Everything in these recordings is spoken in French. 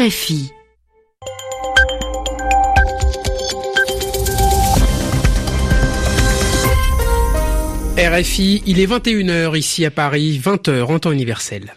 RFI. RFI, il est 21h ici à Paris, 20h en temps universel.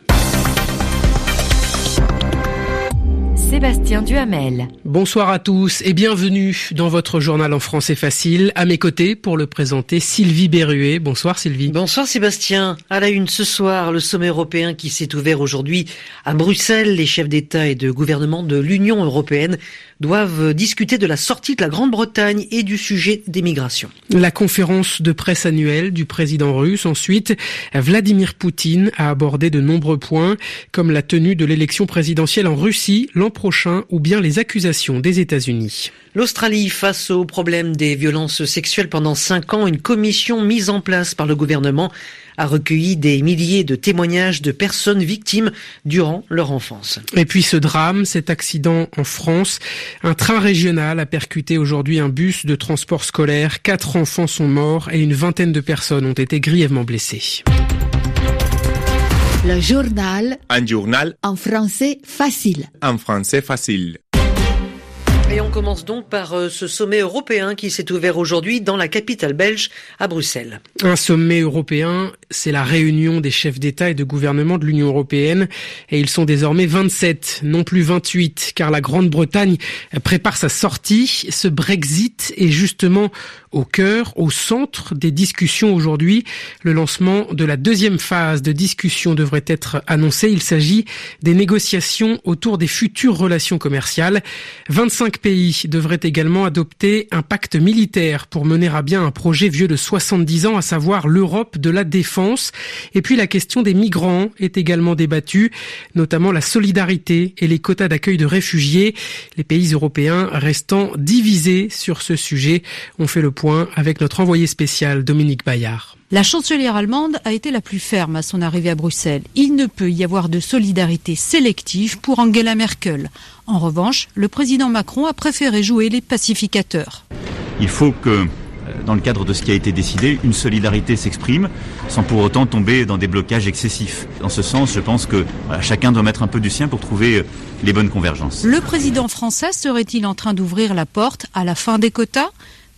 Sébastien Duhamel. Bonsoir à tous et bienvenue dans votre journal en français facile. À mes côtés pour le présenter Sylvie Berruet. Bonsoir Sylvie. Bonsoir Sébastien. À la une ce soir, le sommet européen qui s'est ouvert aujourd'hui à Bruxelles. Les chefs d'État et de gouvernement de l'Union européenne doivent discuter de la sortie de la Grande-Bretagne et du sujet des migrations. La conférence de presse annuelle du président russe. Ensuite, Vladimir Poutine a abordé de nombreux points comme la tenue de l'élection présidentielle en Russie l'an prochain ou bien les accusations des États-Unis. L'Australie, face au problème des violences sexuelles pendant cinq ans, une commission mise en place par le gouvernement a recueilli des milliers de témoignages de personnes victimes durant leur enfance. Et puis ce drame, cet accident en France, un train régional a percuté aujourd'hui un bus de transport scolaire. Quatre enfants sont morts et une vingtaine de personnes ont été grièvement blessées. Le journal. Un journal. En français facile. En français facile. Et commence donc par euh, ce sommet européen qui s'est ouvert aujourd'hui dans la capitale belge, à Bruxelles. Un sommet européen, c'est la réunion des chefs d'État et de gouvernement de l'Union européenne. Et ils sont désormais 27, non plus 28, car la Grande-Bretagne prépare sa sortie. Ce Brexit est justement au cœur, au centre des discussions aujourd'hui. Le lancement de la deuxième phase de discussion devrait être annoncé. Il s'agit des négociations autour des futures relations commerciales. 25 pays devraient également adopter un pacte militaire pour mener à bien un projet vieux de 70 ans, à savoir l'Europe de la défense. Et puis la question des migrants est également débattue, notamment la solidarité et les quotas d'accueil de réfugiés. Les pays européens restant divisés sur ce sujet. On fait le point avec notre envoyé spécial Dominique Bayard. La chancelière allemande a été la plus ferme à son arrivée à Bruxelles. Il ne peut y avoir de solidarité sélective pour Angela Merkel. En revanche, le président Macron a préféré jouer les pacificateurs. Il faut que euh, dans le cadre de ce qui a été décidé, une solidarité s'exprime sans pour autant tomber dans des blocages excessifs. Dans ce sens, je pense que chacun doit mettre un peu du sien pour trouver euh, les bonnes convergences. Le président français serait-il en train d'ouvrir la porte à la fin des quotas?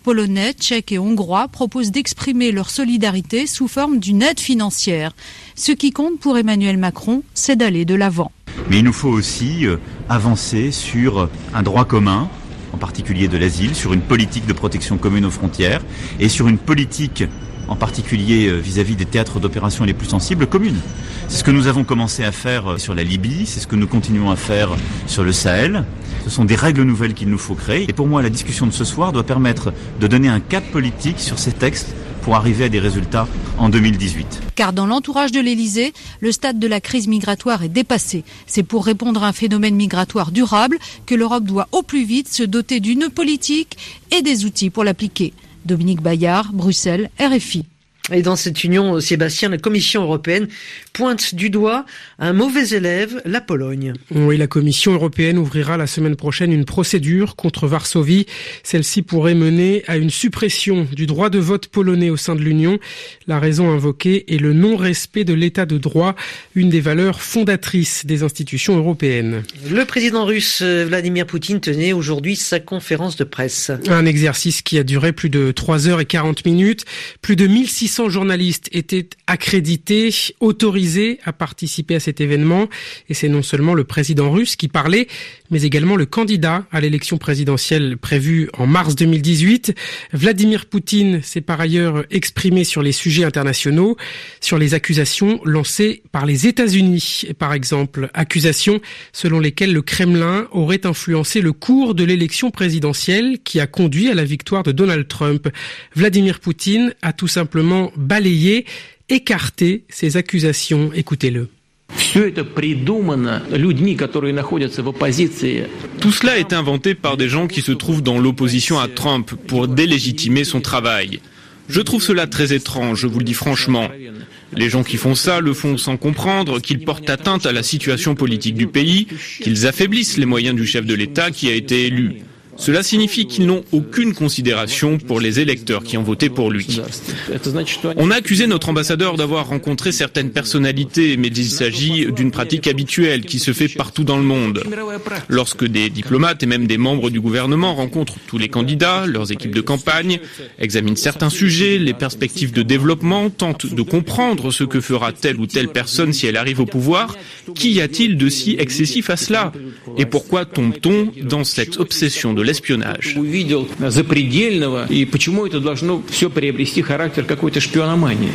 Polonais, Tchèques et Hongrois proposent d'exprimer leur solidarité sous forme d'une aide financière. Ce qui compte pour Emmanuel Macron, c'est d'aller de l'avant. Mais il nous faut aussi euh, avancer sur un droit commun, en particulier de l'asile, sur une politique de protection commune aux frontières et sur une politique en particulier euh, vis-à-vis des théâtres d'opération les plus sensibles, communes. C'est ce que nous avons commencé à faire euh, sur la Libye, c'est ce que nous continuons à faire sur le Sahel. Ce sont des règles nouvelles qu'il nous faut créer. Et pour moi, la discussion de ce soir doit permettre de donner un cap politique sur ces textes pour arriver à des résultats en 2018. Car dans l'entourage de l'Elysée, le stade de la crise migratoire est dépassé. C'est pour répondre à un phénomène migratoire durable que l'Europe doit au plus vite se doter d'une politique et des outils pour l'appliquer. Dominique Bayard, Bruxelles, RFI. Et dans cette union, Sébastien, la Commission européenne pointe du doigt un mauvais élève, la Pologne. Oui, la Commission européenne ouvrira la semaine prochaine une procédure contre Varsovie. Celle-ci pourrait mener à une suppression du droit de vote polonais au sein de l'Union. La raison invoquée est le non-respect de l'état de droit, une des valeurs fondatrices des institutions européennes. Le président russe Vladimir Poutine tenait aujourd'hui sa conférence de presse. Un exercice qui a duré plus de 3 heures et 40 minutes. Plus de 1600 journalistes étaient accrédités, autorisés à participer à cet événement. Et c'est non seulement le président russe qui parlait, mais également le candidat à l'élection présidentielle prévue en mars 2018. Vladimir Poutine s'est par ailleurs exprimé sur les sujets internationaux, sur les accusations lancées par les États-Unis, par exemple. Accusations selon lesquelles le Kremlin aurait influencé le cours de l'élection présidentielle qui a conduit à la victoire de Donald Trump. Vladimir Poutine a tout simplement balayer, écarter ces accusations. Écoutez-le. Tout cela est inventé par des gens qui se trouvent dans l'opposition à Trump pour délégitimer son travail. Je trouve cela très étrange, je vous le dis franchement. Les gens qui font ça le font sans comprendre qu'ils portent atteinte à la situation politique du pays, qu'ils affaiblissent les moyens du chef de l'État qui a été élu. Cela signifie qu'ils n'ont aucune considération pour les électeurs qui ont voté pour lui. On a accusé notre ambassadeur d'avoir rencontré certaines personnalités, mais il s'agit d'une pratique habituelle qui se fait partout dans le monde. Lorsque des diplomates et même des membres du gouvernement rencontrent tous les candidats, leurs équipes de campagne, examinent certains sujets, les perspectives de développement, tentent de comprendre ce que fera telle ou telle personne si elle arrive au pouvoir, qu'y a-t-il de si excessif à cela? Et pourquoi tombe-t-on dans cette obsession de для. Увидел запредельного, и почему это должно все приобрести характер какой-то шпиономании?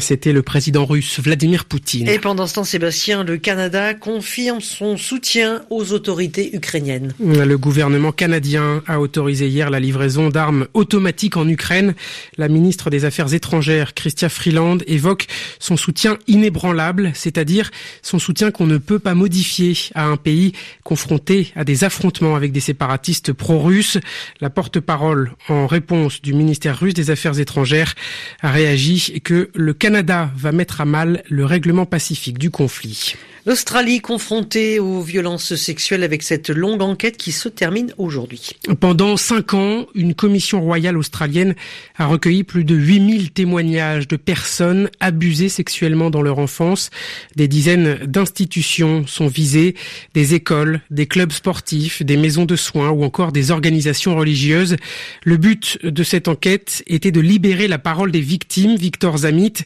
C'était le président russe Vladimir Poutine. Et pendant ce temps, Sébastien, le Canada confirme son soutien aux autorités ukrainiennes. Le gouvernement canadien a autorisé hier la livraison d'armes automatiques en Ukraine. La ministre des Affaires étrangères, Christia Freeland, évoque son soutien inébranlable, c'est-à-dire son soutien qu'on ne peut pas modifier à un pays confronté à des affrontements avec des séparatistes pro-russes. La porte-parole en réponse du ministère russe des Affaires étrangères a réagi que le Canada va mettre à mal le règlement pacifique du conflit. L'Australie confrontée aux violences sexuelles avec cette longue enquête qui se termine aujourd'hui. Pendant cinq ans, une commission royale australienne a recueilli plus de 8000 témoignages de personnes abusées sexuellement dans leur enfance. Des dizaines d'institutions sont visées, des écoles, des clubs sportifs, des maisons de soins ou encore des organisations religieuses. Le but de cette enquête était de libérer la parole des victimes, Victor Zamit,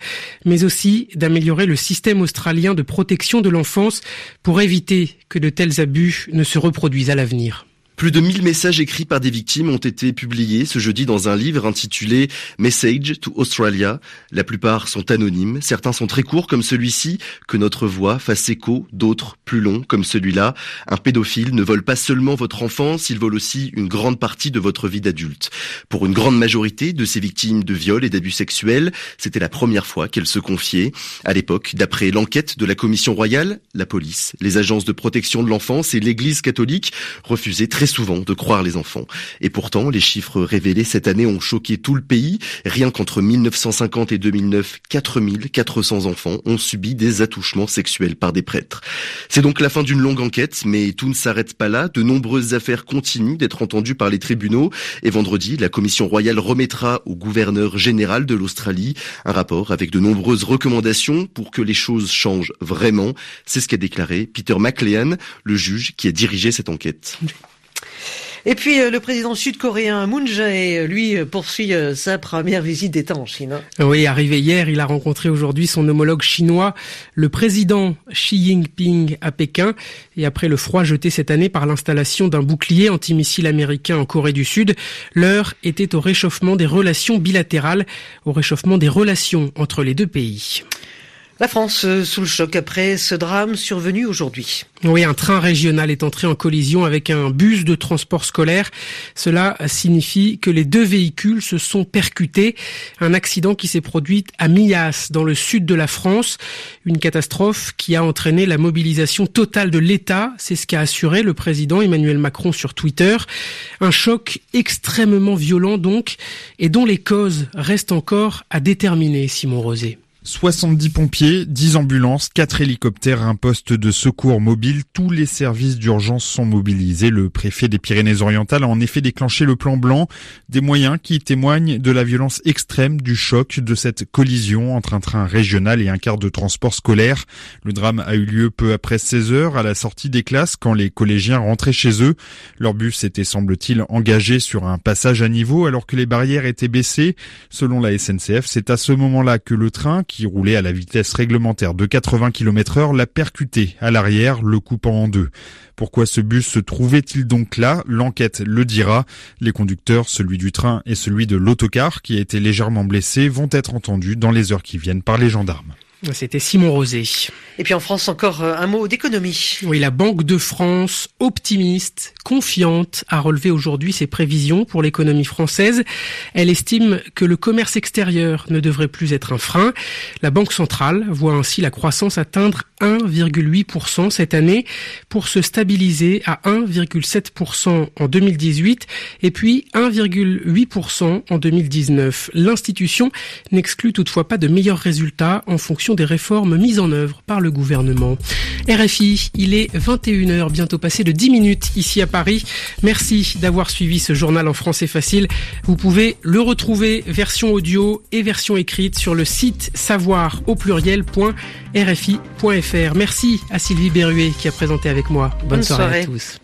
mais aussi d'améliorer le système australien de protection de l'enfance pour éviter que de tels abus ne se reproduisent à l'avenir. Plus de 1000 messages écrits par des victimes ont été publiés ce jeudi dans un livre intitulé Message to Australia. La plupart sont anonymes, certains sont très courts comme celui-ci, que notre voix fasse écho, d'autres plus longs comme celui-là. Un pédophile ne vole pas seulement votre enfance, il vole aussi une grande partie de votre vie d'adulte. Pour une grande majorité de ces victimes de viols et d'abus sexuels, c'était la première fois qu'elles se confiaient. À l'époque, d'après l'enquête de la Commission royale, la police, les agences de protection de l'enfance et l'Église catholique refusaient très souvent de croire les enfants. Et pourtant, les chiffres révélés cette année ont choqué tout le pays. Rien qu'entre 1950 et 2009, 4400 enfants ont subi des attouchements sexuels par des prêtres. C'est donc la fin d'une longue enquête, mais tout ne s'arrête pas là. De nombreuses affaires continuent d'être entendues par les tribunaux. Et vendredi, la commission royale remettra au gouverneur général de l'Australie un rapport avec de nombreuses recommandations pour que les choses changent vraiment. C'est ce qu'a déclaré Peter McLean, le juge qui a dirigé cette enquête. Et puis euh, le président sud-coréen Moon Jae, lui, euh, poursuit euh, sa première visite d'État en Chine. Oui, arrivé hier, il a rencontré aujourd'hui son homologue chinois, le président Xi Jinping à Pékin. Et après le froid jeté cette année par l'installation d'un bouclier antimissile américain en Corée du Sud, l'heure était au réchauffement des relations bilatérales, au réchauffement des relations entre les deux pays. La France euh, sous le choc après ce drame survenu aujourd'hui. Oui, un train régional est entré en collision avec un bus de transport scolaire. Cela signifie que les deux véhicules se sont percutés. Un accident qui s'est produit à Millas, dans le sud de la France. Une catastrophe qui a entraîné la mobilisation totale de l'État. C'est ce qu'a assuré le président Emmanuel Macron sur Twitter. Un choc extrêmement violent donc, et dont les causes restent encore à déterminer, Simon Rosé. 70 pompiers, 10 ambulances, 4 hélicoptères, un poste de secours mobile, tous les services d'urgence sont mobilisés. Le préfet des Pyrénées-Orientales a en effet déclenché le plan blanc, des moyens qui témoignent de la violence extrême du choc de cette collision entre un train régional et un quart de transport scolaire. Le drame a eu lieu peu après 16 heures à la sortie des classes quand les collégiens rentraient chez eux. Leur bus était semble-t-il engagé sur un passage à niveau alors que les barrières étaient baissées. Selon la SNCF, c'est à ce moment-là que le train qui roulait à la vitesse réglementaire de 80 km heure l'a percuté à l'arrière, le coupant en deux. Pourquoi ce bus se trouvait-il donc là? L'enquête le dira. Les conducteurs, celui du train et celui de l'autocar, qui a été légèrement blessé, vont être entendus dans les heures qui viennent par les gendarmes. C'était Simon Rosé. Et puis en France, encore euh, un mot d'économie. Oui, la Banque de France, optimiste, confiante, a relevé aujourd'hui ses prévisions pour l'économie française. Elle estime que le commerce extérieur ne devrait plus être un frein. La Banque centrale voit ainsi la croissance atteindre 1,8% cette année pour se stabiliser à 1,7% en 2018 et puis 1,8% en 2019. L'institution n'exclut toutefois pas de meilleurs résultats en fonction des réformes mises en œuvre par le gouvernement. RFI, il est 21h, bientôt passé de 10 minutes ici à Paris. Merci d'avoir suivi ce journal en français facile. Vous pouvez le retrouver version audio et version écrite sur le site savoir au pluriel.rfi.fr. Merci à Sylvie Berruet qui a présenté avec moi. Bonne, soirée à tous.